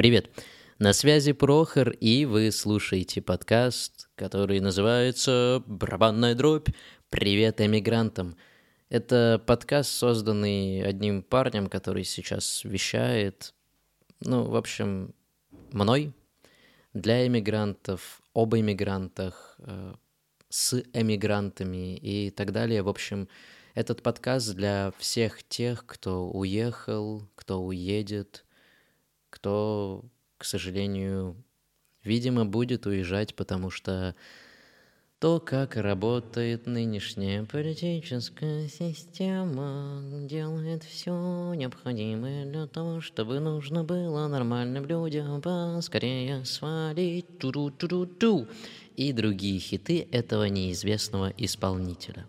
Привет! На связи Прохор, и вы слушаете подкаст, который называется «Барабанная дробь. Привет эмигрантам». Это подкаст, созданный одним парнем, который сейчас вещает, ну, в общем, мной, для эмигрантов, об эмигрантах, э, с эмигрантами и так далее. В общем, этот подкаст для всех тех, кто уехал, кто уедет, кто, к сожалению, видимо, будет уезжать, потому что то, как работает нынешняя политическая система, делает все необходимое для того, чтобы нужно было нормальным людям поскорее свалить ту -ту -ту -ту -ту, и другие хиты этого неизвестного исполнителя.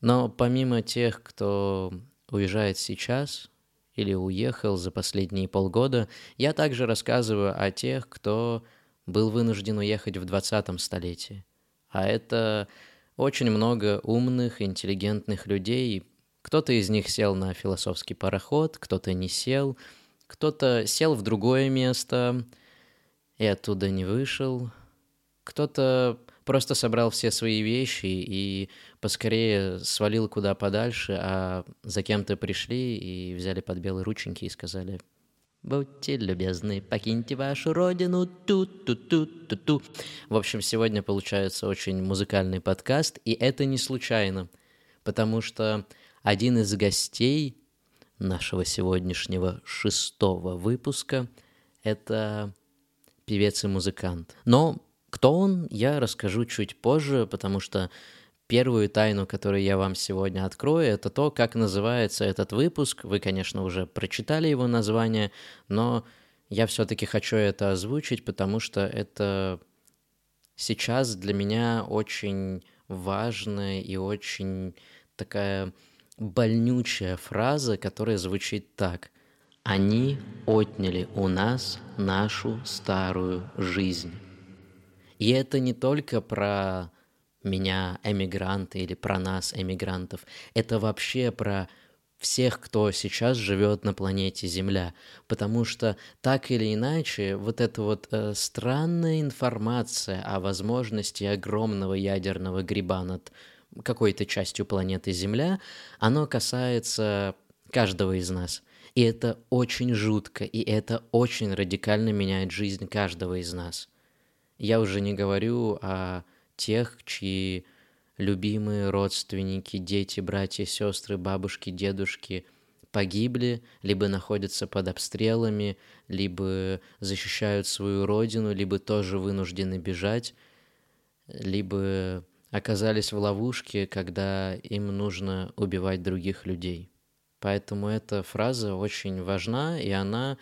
Но помимо тех, кто уезжает сейчас или уехал за последние полгода, я также рассказываю о тех, кто был вынужден уехать в 20-м столетии. А это очень много умных, интеллигентных людей. Кто-то из них сел на философский пароход, кто-то не сел, кто-то сел в другое место и оттуда не вышел, кто-то просто собрал все свои вещи и поскорее свалил куда подальше, а за кем-то пришли и взяли под белые рученьки и сказали «Будьте любезны, покиньте вашу родину, ту-ту-ту-ту-ту». В общем, сегодня получается очень музыкальный подкаст, и это не случайно, потому что один из гостей нашего сегодняшнего шестого выпуска — это певец и музыкант. Но кто он, я расскажу чуть позже, потому что первую тайну, которую я вам сегодня открою, это то, как называется этот выпуск. Вы, конечно, уже прочитали его название, но я все-таки хочу это озвучить, потому что это сейчас для меня очень важная и очень такая больнючая фраза, которая звучит так. Они отняли у нас нашу старую жизнь. И это не только про меня, эмигранты, или про нас, эмигрантов. Это вообще про всех, кто сейчас живет на планете Земля. Потому что так или иначе, вот эта вот э, странная информация о возможности огромного ядерного гриба над какой-то частью планеты Земля, оно касается каждого из нас. И это очень жутко, и это очень радикально меняет жизнь каждого из нас. Я уже не говорю о тех, чьи любимые родственники, дети, братья, сестры, бабушки, дедушки погибли, либо находятся под обстрелами, либо защищают свою родину, либо тоже вынуждены бежать, либо оказались в ловушке, когда им нужно убивать других людей. Поэтому эта фраза очень важна, и она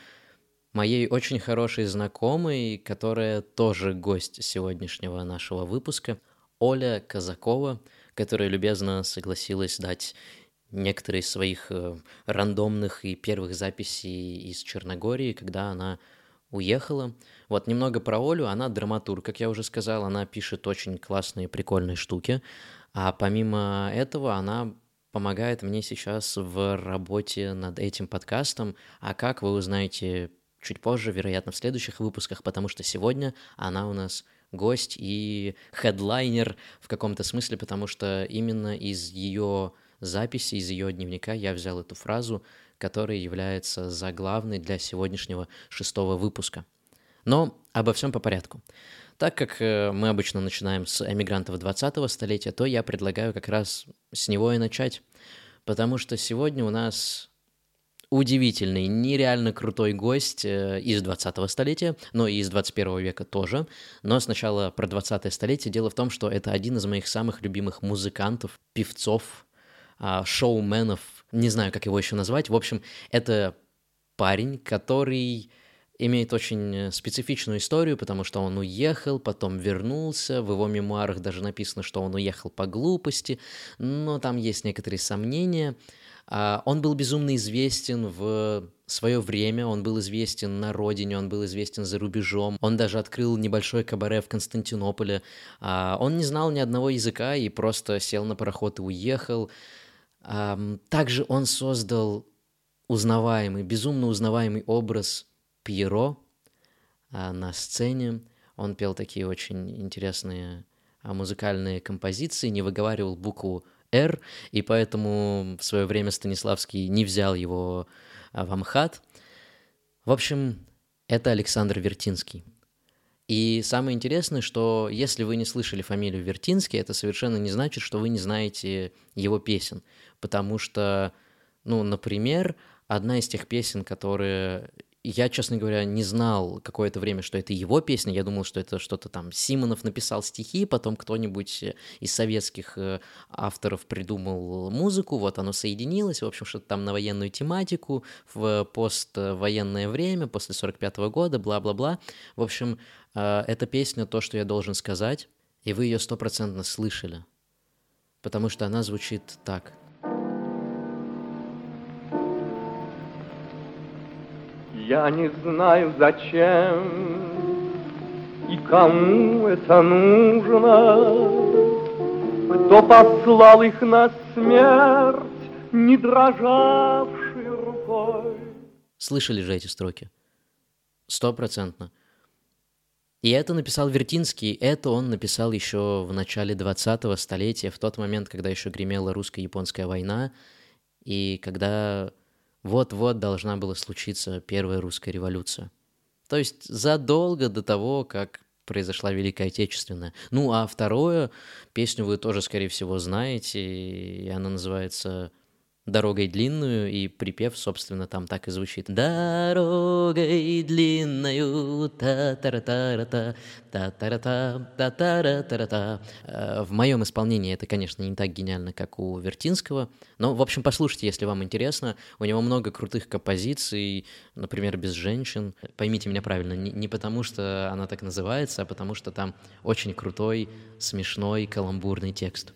моей очень хорошей знакомой, которая тоже гость сегодняшнего нашего выпуска, Оля Казакова, которая любезно согласилась дать некоторые из своих э, рандомных и первых записей из Черногории, когда она уехала. Вот немного про Олю. Она драматург, как я уже сказал. Она пишет очень классные, прикольные штуки. А помимо этого она помогает мне сейчас в работе над этим подкастом. А как вы узнаете чуть позже, вероятно, в следующих выпусках, потому что сегодня она у нас гость и хедлайнер в каком-то смысле, потому что именно из ее записи, из ее дневника я взял эту фразу, которая является заглавной для сегодняшнего шестого выпуска. Но обо всем по порядку. Так как э, мы обычно начинаем с эмигрантов 20-го столетия, то я предлагаю как раз с него и начать. Потому что сегодня у нас удивительный, нереально крутой гость э, из 20-го столетия, но и из 21 века тоже. Но сначала про 20-е столетие. Дело в том, что это один из моих самых любимых музыкантов, певцов, а, шоуменов, не знаю, как его еще назвать. В общем, это парень, который имеет очень специфичную историю, потому что он уехал, потом вернулся, в его мемуарах даже написано, что он уехал по глупости, но там есть некоторые сомнения – он был безумно известен в свое время, он был известен на родине, он был известен за рубежом, он даже открыл небольшой кабаре в Константинополе. А, он не знал ни одного языка и просто сел на пароход и уехал. Также он создал узнаваемый, безумно узнаваемый образ Пьеро, а, на сцене. Он пел такие очень интересные а, музыкальные композиции, не выговаривал букву «Р», и поэтому в свое время Станиславский не взял его а, в Амхат. В общем, это Александр Вертинский. И самое интересное, что если вы не слышали фамилию Вертинский, это совершенно не значит, что вы не знаете его песен. Потому что, ну, например, одна из тех песен, которые я, честно говоря, не знал какое-то время, что это его песня. Я думал, что это что-то там Симонов написал стихи, потом кто-нибудь э, из советских э, авторов придумал музыку, вот оно соединилось, в общем, что-то там на военную тематику, в поствоенное время, после 45 -го года, бла-бла-бла. В общем, э, эта песня то, что я должен сказать, и вы ее стопроцентно слышали, потому что она звучит так – Я не знаю, зачем и кому это нужно, Кто послал их на смерть, не дрожавшей рукой. Слышали же эти строки? Стопроцентно. И это написал Вертинский, это он написал еще в начале 20-го столетия, в тот момент, когда еще гремела русско-японская война, и когда вот-вот должна была случиться первая русская революция. То есть задолго до того, как произошла Великая Отечественная. Ну, а второе, песню вы тоже, скорее всего, знаете, и она называется дорогой длинную, и припев, собственно, там так и звучит. Дорогой длинную, та та та та та та та та та та та В моем исполнении это, конечно, не так гениально, как у Вертинского, но, в общем, послушайте, если вам интересно. У него много крутых композиций, например, «Без женщин». Поймите меня правильно, не, не потому что она так называется, а потому что там очень крутой, смешной, каламбурный текст.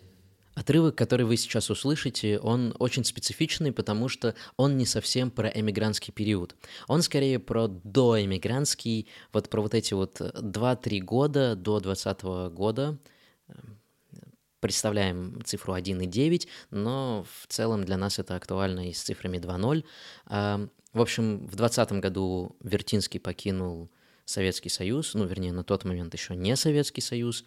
Отрывок, который вы сейчас услышите, он очень специфичный, потому что он не совсем про эмигрантский период. Он скорее про доэмигрантский, вот про вот эти вот 2-3 года до 20 года. Представляем цифру 1,9, но в целом для нас это актуально и с цифрами 2.0. А, в общем, в 2020 году Вертинский покинул Советский Союз, ну, вернее, на тот момент еще не Советский Союз,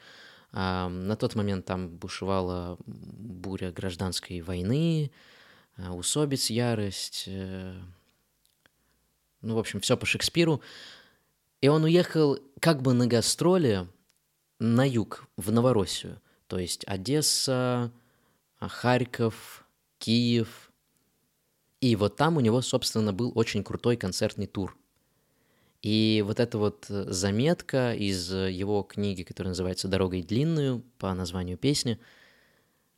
на тот момент там бушевала буря гражданской войны, а, усобиц ярость, э, ну, в общем, все по Шекспиру. И он уехал как бы на гастроли на юг, в Новороссию. То есть Одесса, а, Харьков, Киев. И вот там у него, собственно, был очень крутой концертный тур – и вот эта вот э, заметка из э, его книги, которая называется «Дорогой длинную» по названию песни,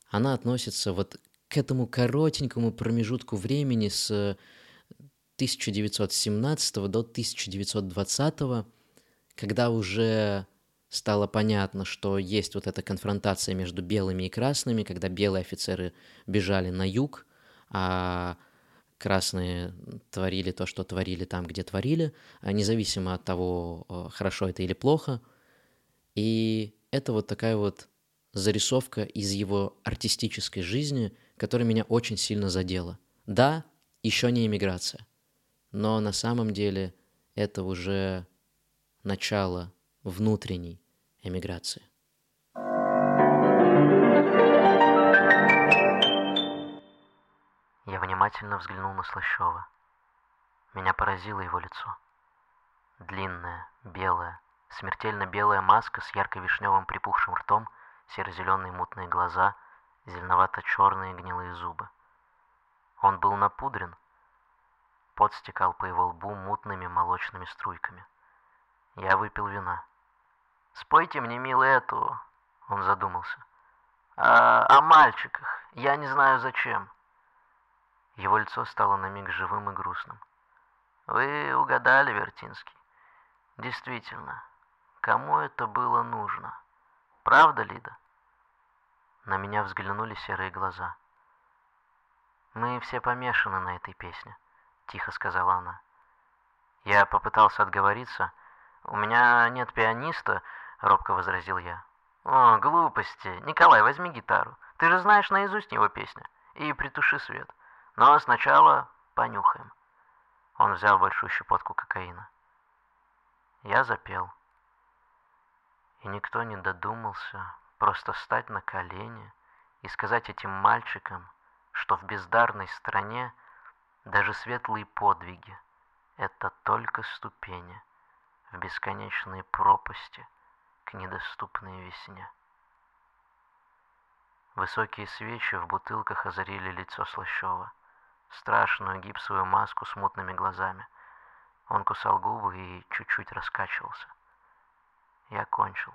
она относится вот к этому коротенькому промежутку времени с 1917 до 1920, когда уже стало понятно, что есть вот эта конфронтация между белыми и красными, когда белые офицеры бежали на юг, а красные творили то, что творили там, где творили, а независимо от того, э, хорошо это или плохо. И это вот такая вот зарисовка из его артистической жизни, которая меня очень сильно задела. Да, еще не иммиграция, но на самом деле это уже начало внутренней эмиграции. Я внимательно взглянул на Слащева. Меня поразило его лицо. Длинная, белая, смертельно белая маска с ярко-вишневым припухшим ртом, серо-зеленые мутные глаза, зеленовато-черные гнилые зубы. Он был напудрен. Пот стекал по его лбу мутными молочными струйками. Я выпил вина. «Спойте мне, милый, эту...» Он задумался. «А, «О мальчиках. Я не знаю, зачем». Его лицо стало на миг живым и грустным. «Вы угадали, Вертинский. Действительно, кому это было нужно? Правда, Лида?» На меня взглянули серые глаза. «Мы все помешаны на этой песне», — тихо сказала она. Я попытался отговориться. «У меня нет пианиста», — робко возразил я. «О, глупости! Николай, возьми гитару. Ты же знаешь наизусть его песни. И притуши свет». Но сначала понюхаем. Он взял большую щепотку кокаина. Я запел. И никто не додумался просто встать на колени и сказать этим мальчикам, что в бездарной стране даже светлые подвиги — это только ступени в бесконечные пропасти к недоступной весне. Высокие свечи в бутылках озарили лицо Слащева, страшную гипсовую маску с мутными глазами. Он кусал губы и чуть-чуть раскачивался. Я кончил.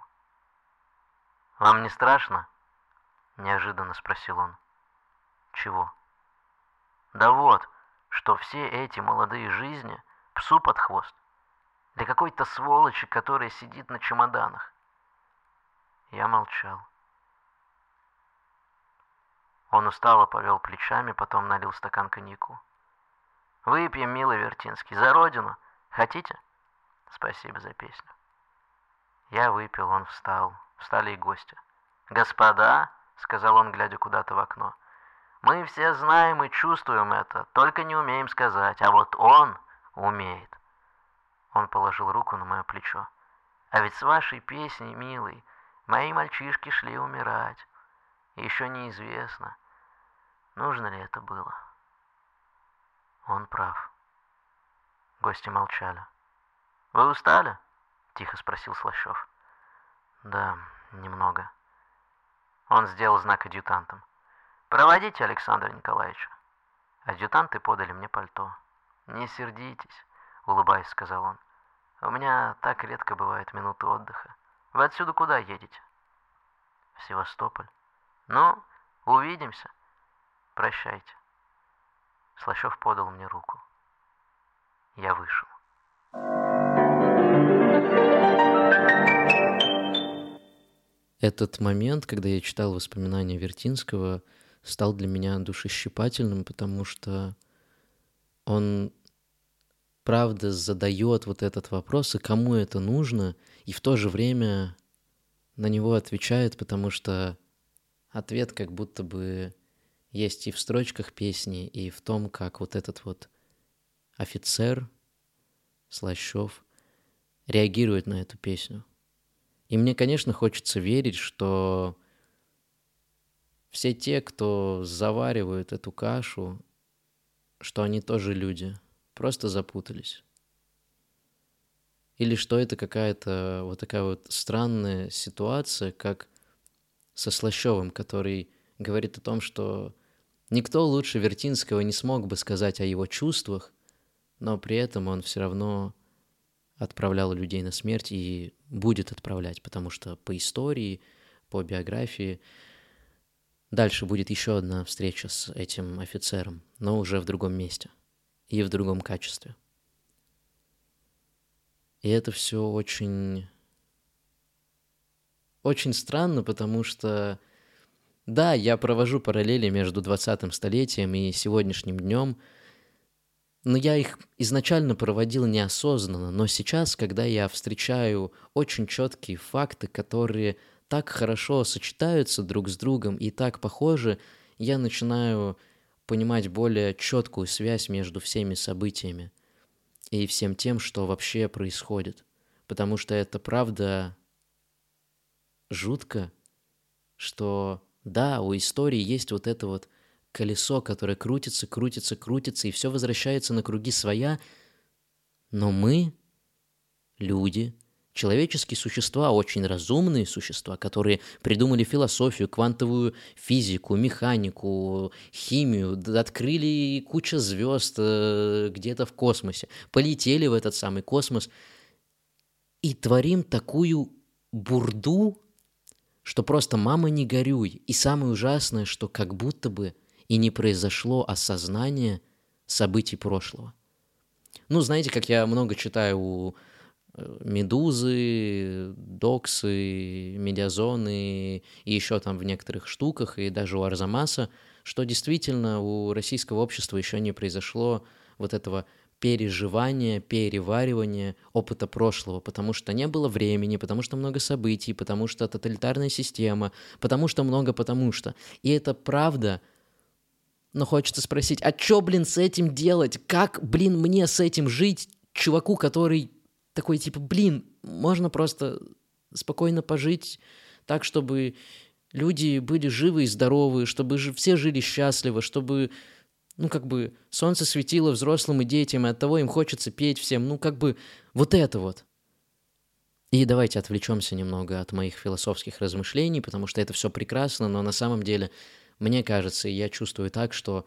«Вам не страшно?» — неожиданно спросил он. «Чего?» «Да вот, что все эти молодые жизни псу под хвост. Для какой-то сволочи, которая сидит на чемоданах». Я молчал. Он устало повел плечами, потом налил стакан коньяку. «Выпьем, милый Вертинский, за родину. Хотите?» «Спасибо за песню». Я выпил, он встал. Встали и гости. «Господа», — сказал он, глядя куда-то в окно, — «мы все знаем и чувствуем это, только не умеем сказать, а вот он умеет». Он положил руку на мое плечо. «А ведь с вашей песней, милый, мои мальчишки шли умирать. Еще неизвестно, нужно ли это было». Он прав. Гости молчали. «Вы устали?» — тихо спросил Слащев. «Да, немного». Он сделал знак адъютантам. «Проводите Александра Николаевича». Адъютанты подали мне пальто. «Не сердитесь», — улыбаясь, сказал он. «У меня так редко бывают минуты отдыха. Вы отсюда куда едете?» «В Севастополь». «Ну, увидимся. Прощайте». Слащев подал мне руку. Я вышел. Этот момент, когда я читал воспоминания Вертинского, стал для меня душещипательным, потому что он правда задает вот этот вопрос, и кому это нужно, и в то же время на него отвечает, потому что ответ как будто бы есть и в строчках песни, и в том, как вот этот вот офицер Слащев реагирует на эту песню. И мне, конечно, хочется верить, что все те, кто заваривают эту кашу, что они тоже люди, просто запутались. Или что это какая-то вот такая вот странная ситуация, как со Слащевым, который говорит о том, что никто лучше Вертинского не смог бы сказать о его чувствах, но при этом он все равно отправлял людей на смерть и будет отправлять, потому что по истории, по биографии дальше будет еще одна встреча с этим офицером, но уже в другом месте и в другом качестве. И это все очень... Очень странно, потому что, да, я провожу параллели между 20-м столетием и сегодняшним днем – но я их изначально проводил неосознанно, но сейчас, когда я встречаю очень четкие факты, которые так хорошо сочетаются друг с другом и так похожи, я начинаю понимать более четкую связь между всеми событиями и всем тем, что вообще происходит. Потому что это правда жутко, что да, у истории есть вот это вот колесо, которое крутится, крутится, крутится, и все возвращается на круги своя. Но мы, люди, человеческие существа, очень разумные существа, которые придумали философию, квантовую физику, механику, химию, открыли кучу звезд э, где-то в космосе, полетели в этот самый космос и творим такую бурду, что просто мама не горюй. И самое ужасное, что как будто бы и не произошло осознание событий прошлого. Ну, знаете, как я много читаю у э, Медузы, Доксы, Медиазоны и еще там в некоторых штуках, и даже у Арзамаса, что действительно у российского общества еще не произошло вот этого переживания, переваривания опыта прошлого, потому что не было времени, потому что много событий, потому что тоталитарная система, потому что много потому что. И это правда – но хочется спросить, а чё, блин, с этим делать? Как, блин, мне с этим жить, чуваку, который такой типа, блин, можно просто спокойно пожить так, чтобы люди были живы и здоровы, чтобы все жили счастливо, чтобы, ну, как бы, солнце светило взрослым и детям, и от того им хочется петь всем, ну, как бы, вот это вот. И давайте отвлечемся немного от моих философских размышлений, потому что это все прекрасно, но на самом деле мне кажется, и я чувствую так, что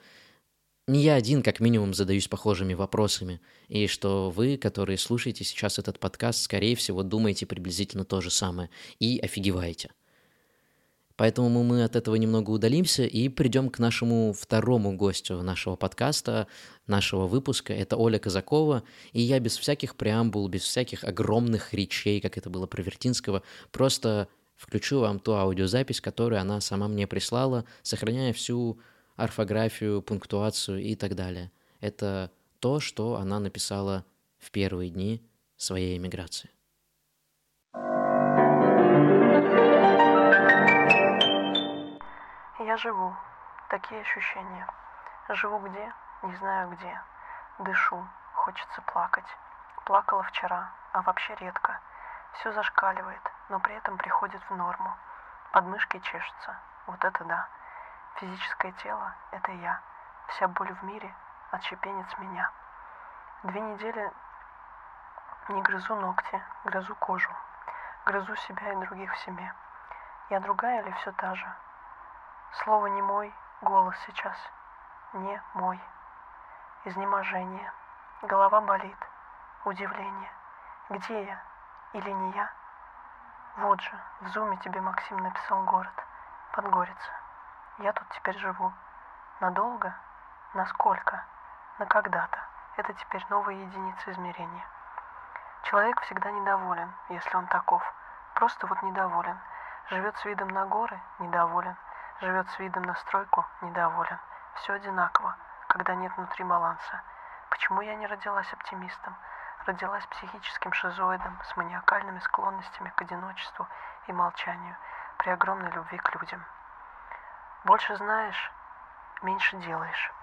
не я один, как минимум, задаюсь похожими вопросами, и что вы, которые слушаете сейчас этот подкаст, скорее всего, думаете приблизительно то же самое и офигеваете – Поэтому мы от этого немного удалимся и придем к нашему второму гостю нашего подкаста, нашего выпуска. Это Оля Казакова. И я без всяких преамбул, без всяких огромных речей, как это было про Вертинского, просто включу вам ту аудиозапись, которую она сама мне прислала, сохраняя всю орфографию, пунктуацию и так далее. Это то, что она написала в первые дни своей эмиграции. Я живу. Такие ощущения. Живу где? Не знаю где. Дышу. Хочется плакать. Плакала вчера, а вообще редко. Все зашкаливает, но при этом приходит в норму. Подмышки чешутся. Вот это да. Физическое тело – это я. Вся боль в мире – отщепенец меня. Две недели не грызу ногти, грызу кожу. Грызу себя и других в себе. Я другая или все та же? Слово не мой, голос сейчас не мой. Изнеможение, голова болит, удивление. Где я или не я? Вот же, в зуме тебе Максим написал город, Подгорица. Я тут теперь живу. Надолго? Насколько? На когда-то. Это теперь новая единица измерения. Человек всегда недоволен, если он таков. Просто вот недоволен. Живет с видом на горы – недоволен. Живет с видом на стройку, недоволен. Все одинаково, когда нет внутри баланса. Почему я не родилась оптимистом? Родилась психическим шизоидом с маниакальными склонностями к одиночеству и молчанию при огромной любви к людям. Больше знаешь, меньше делаешь.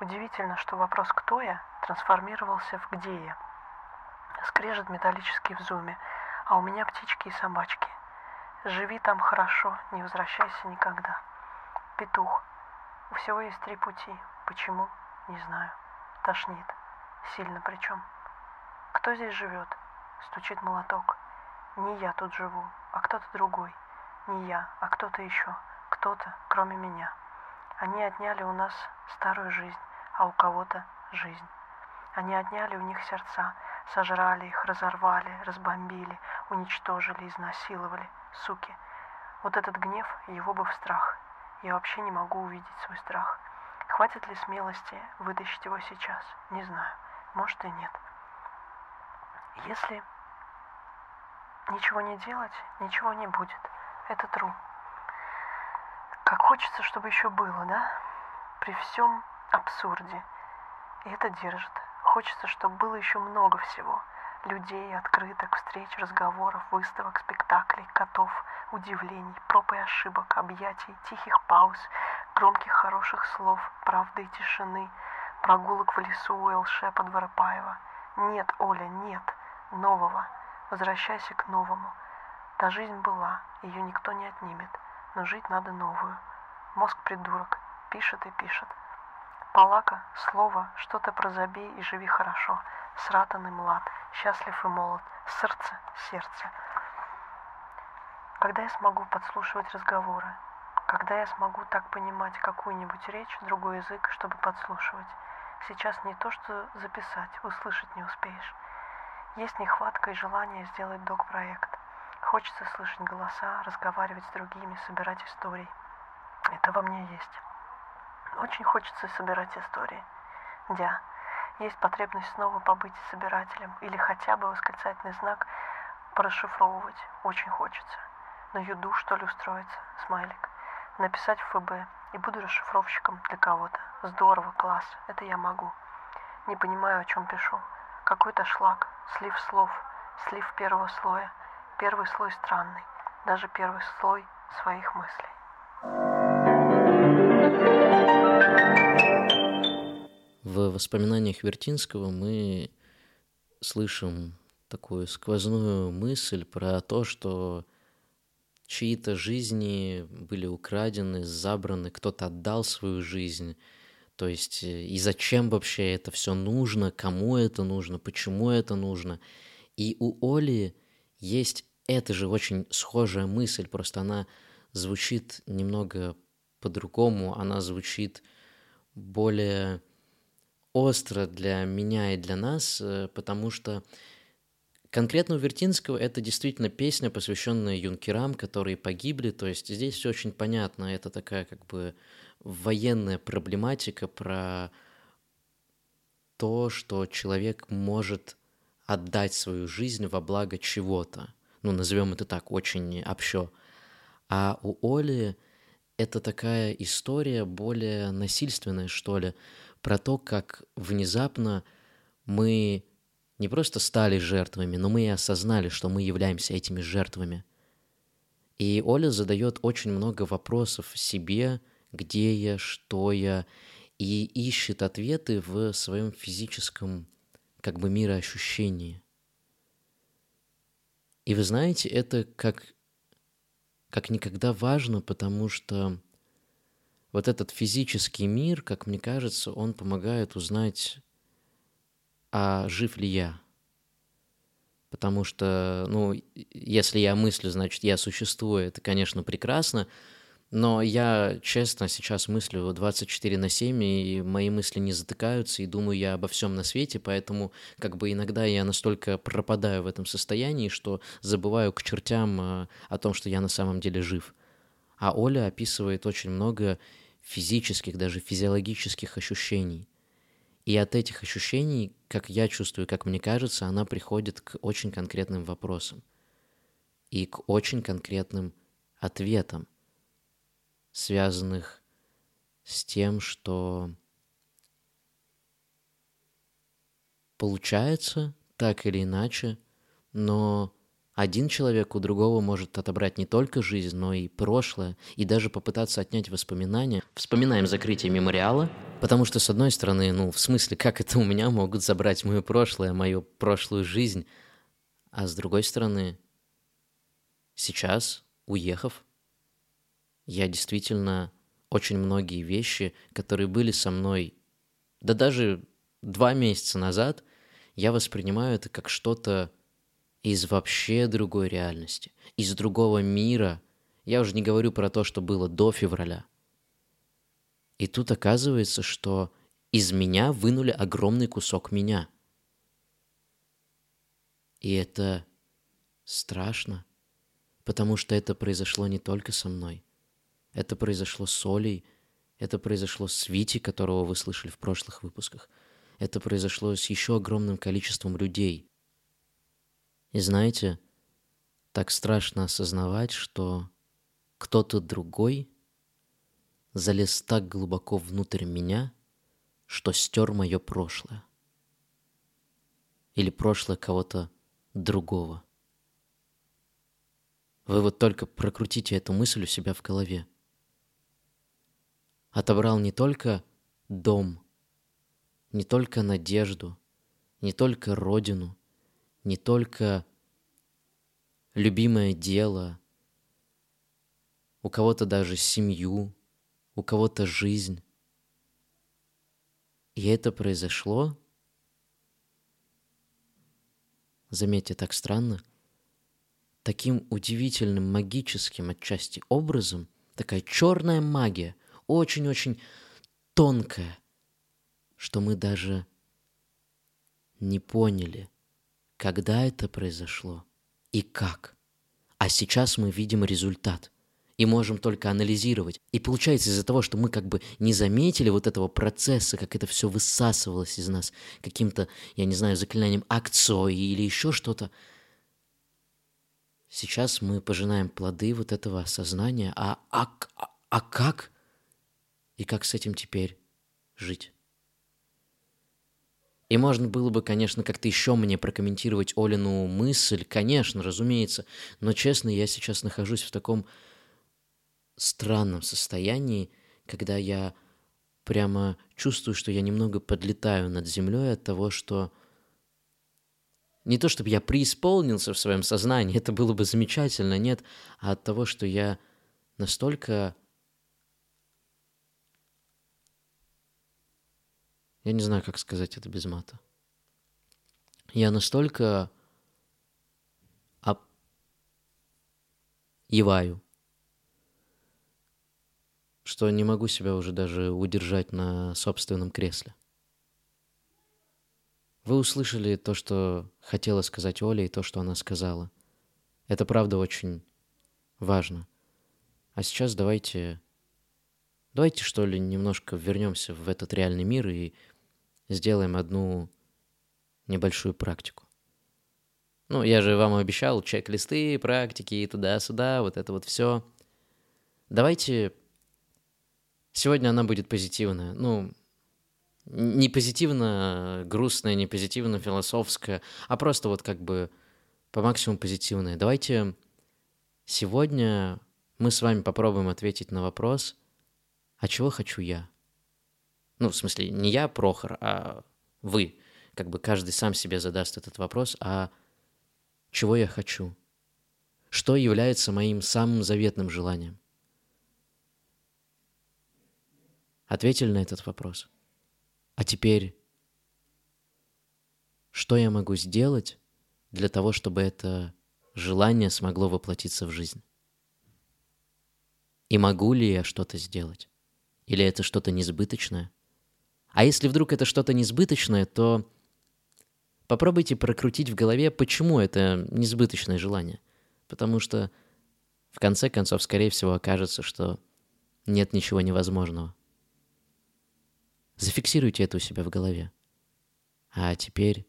Удивительно, что вопрос «кто я?» трансформировался в «где я?». Скрежет металлический в зуме, а у меня птички и собачки. Живи там хорошо, не возвращайся никогда. Петух. У всего есть три пути. Почему? Не знаю. Тошнит. Сильно причем. Кто здесь живет? Стучит молоток. Не я тут живу, а кто-то другой. Не я, а кто-то еще. Кто-то, кроме меня. Они отняли у нас старую жизнь, а у кого-то жизнь. Они отняли у них сердца, сожрали их, разорвали, разбомбили, уничтожили, изнасиловали – суки. Вот этот гнев, его бы в страх. Я вообще не могу увидеть свой страх. Хватит ли смелости вытащить его сейчас? Не знаю. Может и нет. Если ничего не делать, ничего не будет. Это true. Как хочется, чтобы еще было, да? При всем абсурде. И это держит. Хочется, чтобы было еще много всего людей, открыток, встреч, разговоров, выставок, спектаклей, котов, удивлений, проб и ошибок, объятий, тихих пауз, громких хороших слов, правды и тишины, прогулок в лесу у Элше под Воропаева. Нет, Оля, нет, нового. Возвращайся к новому. Та жизнь была, ее никто не отнимет, но жить надо новую. Мозг придурок, пишет и пишет. Палака, слово, что-то про забей и живи хорошо. Сратан и млад, счастлив и молод, сердце, сердце. Когда я смогу подслушивать разговоры? Когда я смогу так понимать какую-нибудь речь, другой язык, чтобы подслушивать? Сейчас не то, что записать, услышать не успеешь. Есть нехватка и желание сделать док-проект. Хочется слышать голоса, разговаривать с другими, собирать истории. Это во мне есть. Очень хочется собирать истории. Дя, есть потребность снова побыть собирателем или хотя бы восклицательный знак порасшифровывать. Очень хочется. На юду, что ли, устроиться? Смайлик. Написать в ФБ и буду расшифровщиком для кого-то. Здорово, класс. Это я могу. Не понимаю, о чем пишу. Какой-то шлак, слив слов, слив первого слоя. Первый слой странный. Даже первый слой своих мыслей. Воспоминаниях Вертинского мы слышим такую сквозную мысль про то, что чьи-то жизни были украдены, забраны, кто-то отдал свою жизнь. То есть э, и зачем вообще это все нужно, кому это нужно, почему это нужно. И у Оли есть эта же очень схожая мысль, просто она звучит немного по-другому, она звучит более остро для меня и для нас, э, потому что конкретно у Вертинского это действительно песня, посвященная юнкерам, которые погибли, то есть здесь все очень понятно, это такая как бы военная проблематика про то, что человек может отдать свою жизнь во благо чего-то. Ну, назовем это так, очень общо. А у Оли это такая история более насильственная, что ли, про то, как внезапно мы не просто стали жертвами, но мы и осознали, что мы являемся этими жертвами. И Оля задает очень много вопросов себе, где я, что я, и ищет ответы в своем физическом как бы мироощущении. И вы знаете, это как, как никогда важно, потому что вот этот физический мир, как мне кажется, он помогает узнать, а жив ли я. Потому что, ну, если я мыслю, значит, я существую, это, конечно, прекрасно, но я, честно, сейчас мыслю 24 на 7, и мои мысли не затыкаются, и думаю я обо всем на свете, поэтому как бы иногда я настолько пропадаю в этом состоянии, что забываю к чертям э, о том, что я на самом деле жив. А Оля описывает очень много физических, даже физиологических ощущений. И от этих ощущений, как я чувствую, как мне кажется, она приходит к очень конкретным вопросам и к очень конкретным ответам – связанных с тем, что получается так или иначе, но один человек у другого может отобрать не только жизнь, но и прошлое, и даже попытаться отнять воспоминания. Вспоминаем закрытие мемориала, потому что, с одной стороны, ну, в смысле, как это у меня могут забрать мое прошлое, мою прошлую жизнь, а с другой стороны, сейчас, уехав, я действительно очень многие вещи, которые были со мной, да даже два месяца назад, я воспринимаю это как что-то из вообще другой реальности, из другого мира. Я уже не говорю про то, что было до февраля. И тут оказывается, что из меня вынули огромный кусок меня. И это страшно, потому что это произошло не только со мной – это произошло с Олей, это произошло с Вити, которого вы слышали в прошлых выпусках. Это произошло с еще огромным количеством людей. И знаете, так страшно осознавать, что кто-то другой залез так глубоко внутрь меня, что стер мое прошлое. Или прошлое кого-то другого. Вы вот только прокрутите эту мысль у себя в голове отобрал не только дом, не только надежду, не только родину, не только любимое дело, у кого-то даже семью, у кого-то жизнь. И это произошло, заметьте, так странно, таким удивительным магическим отчасти образом, такая черная магия, очень-очень тонкое, что мы даже не поняли, когда это произошло и как. А сейчас мы видим результат и можем только анализировать. И получается из-за того, что мы как бы не заметили вот этого процесса, как это все высасывалось из нас каким-то, я не знаю, заклинанием акцией или еще что-то, сейчас мы пожинаем плоды вот этого осознания. А, а, а, а как? И как с этим теперь жить? И можно было бы, конечно, как-то еще мне прокомментировать Олину мысль, конечно, разумеется, но, честно, я сейчас нахожусь в таком странном состоянии, когда я прямо чувствую, что я немного подлетаю над землей от того, что Не то, чтобы я преисполнился в своем сознании, это было бы замечательно, нет, а от того, что я настолько... Я не знаю, как сказать это без мата. Я настолько еваю, что не могу себя уже даже удержать на собственном кресле. Вы услышали то, что хотела сказать Оля, и то, что она сказала. Это правда очень важно. А сейчас давайте... Давайте, что ли, немножко вернемся в этот реальный мир и сделаем одну небольшую практику. Ну, я же вам обещал чек-листы, практики, туда-сюда, вот это вот все. Давайте... Сегодня она будет позитивная. Ну, не позитивно грустная, не позитивно философская, а просто вот как бы по максимуму позитивная. Давайте сегодня мы с вами попробуем ответить на вопрос, а чего хочу я? Ну, в смысле, не я, Прохор, а вы. Как бы каждый сам себе задаст этот вопрос, а чего я хочу? Что является моим самым заветным желанием? Ответили на этот вопрос. А теперь, что я могу сделать для того, чтобы это желание смогло воплотиться в жизнь? И могу ли я что-то сделать? Или это что-то несбыточное? А если вдруг это что-то несбыточное, то попробуйте прокрутить в голове, почему это несбыточное желание. Потому что в конце концов, скорее всего, окажется, что нет ничего невозможного. Зафиксируйте это у себя в голове. А теперь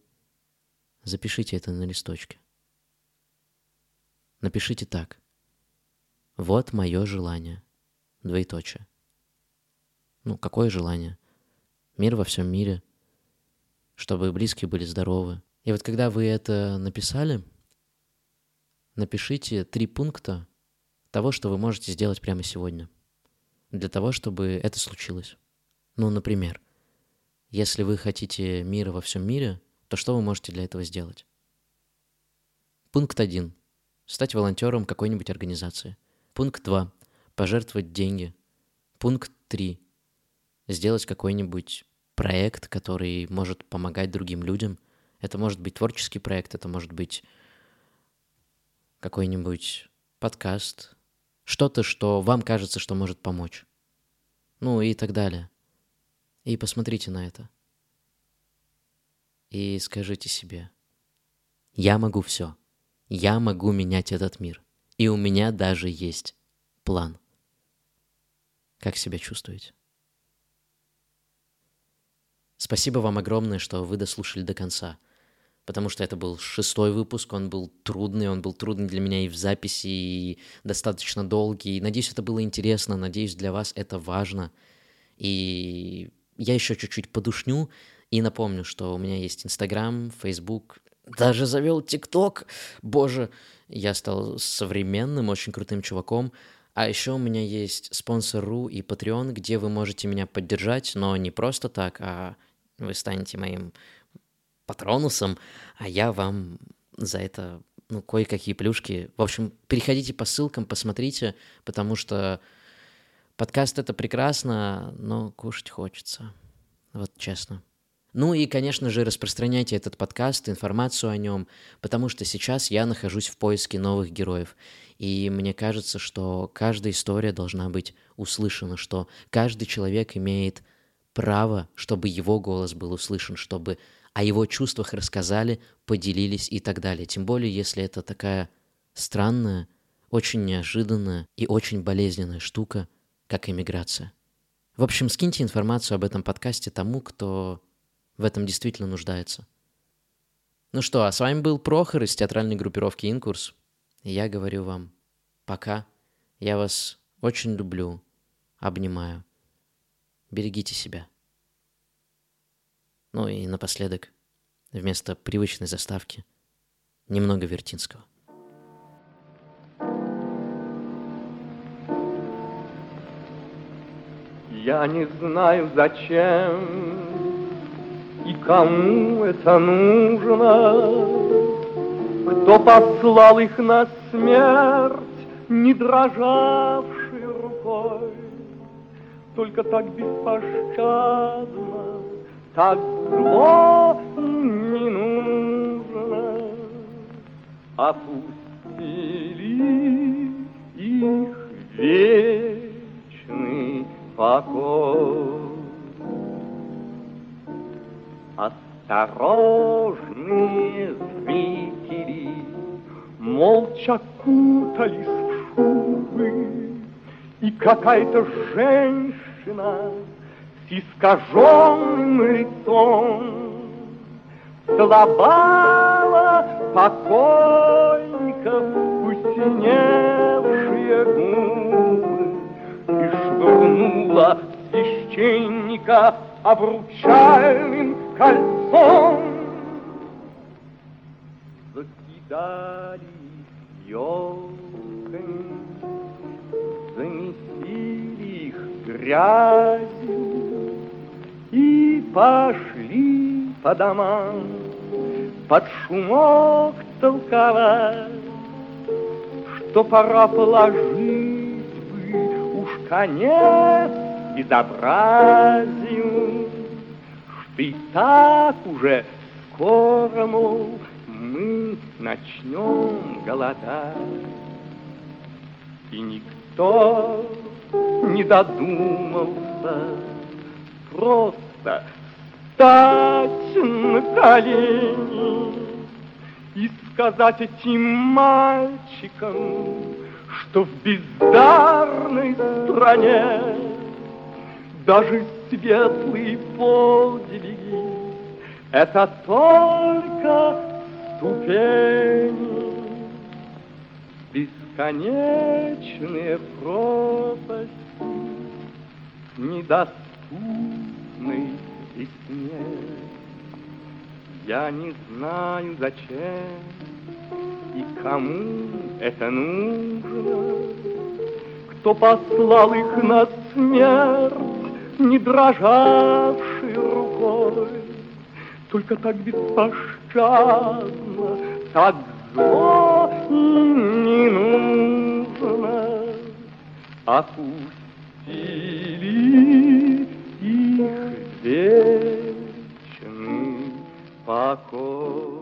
запишите это на листочке. Напишите так. Вот мое желание. Двоеточие. Ну, какое желание? Мир во всем мире. Чтобы близкие были здоровы. И вот когда вы это написали, напишите три пункта того, что вы можете сделать прямо сегодня. Для того, чтобы это случилось. Ну, например, если вы хотите мира во всем мире, то что вы можете для этого сделать? Пункт 1. Стать волонтером какой-нибудь организации. Пункт 2. Пожертвовать деньги. Пункт 3. Сделать какой-нибудь проект, который может помогать другим людям. Это может быть творческий проект, это может быть какой-нибудь подкаст, что-то, что вам кажется, что может помочь. Ну и так далее. И посмотрите на это. И скажите себе, я могу все. Я могу менять этот мир. И у меня даже есть план. Как себя чувствуете? Спасибо вам огромное, что вы дослушали до конца. Потому что это был шестой выпуск, он был трудный, он был трудный для меня и в записи, и достаточно долгий. Надеюсь, это было интересно, надеюсь, для вас это важно. И я еще чуть-чуть подушню и напомню, что у меня есть Инстаграм, Фейсбук, даже завел ТикТок. Боже, я стал современным, очень крутым чуваком. А еще у меня есть спонсор.ру и Patreon, где вы можете меня поддержать, но не просто так, а вы станете моим патронусом, а я вам за это ну, кое-какие плюшки. В общем, переходите по ссылкам, посмотрите, потому что Подкаст это прекрасно, но кушать хочется. Вот честно. Ну и, конечно же, распространяйте этот подкаст, информацию о нем, потому что сейчас я нахожусь в поиске новых героев. И мне кажется, что каждая история должна быть услышана, что каждый человек имеет право, чтобы его голос был услышан, чтобы о его чувствах рассказали, поделились и так далее. Тем более, если это такая странная, очень неожиданная и очень болезненная штука – как иммиграция. В общем, скиньте информацию об этом подкасте тому, кто в этом действительно нуждается. Ну что, а с вами был Прохор из театральной группировки «Инкурс». И я говорю вам пока. Я вас очень люблю, обнимаю. Берегите себя. Ну и напоследок, вместо привычной заставки, немного Вертинского. Я не знаю зачем и кому это нужно, Кто послал их на смерть, не рукой, Только так беспощадно, так зло не нужно. Опустили их вечный покой. Осторожные зрители Молча кутались в шубы, И какая-то женщина С искаженным лицом Целовала покойников Посиневшие губы И швырнула священника обручальным кольцом. Закидали елками, грязью и пошли по домам под шумок толковать, что пора положить бы уж конец безобразию, что и так уже скоро, мол, мы начнем голодать. И никто не додумался. Просто встать на колени и сказать этим мальчикам, что в бездарной стране даже светлые подвиги — это только ступени, бесконечные пропасти, недоступной весне. Я не знаю, зачем и кому это нужно, кто послал их на смерть, не дрожавший рукой, только так беспощадно, так зло не нужно. Опустили их вечный покой.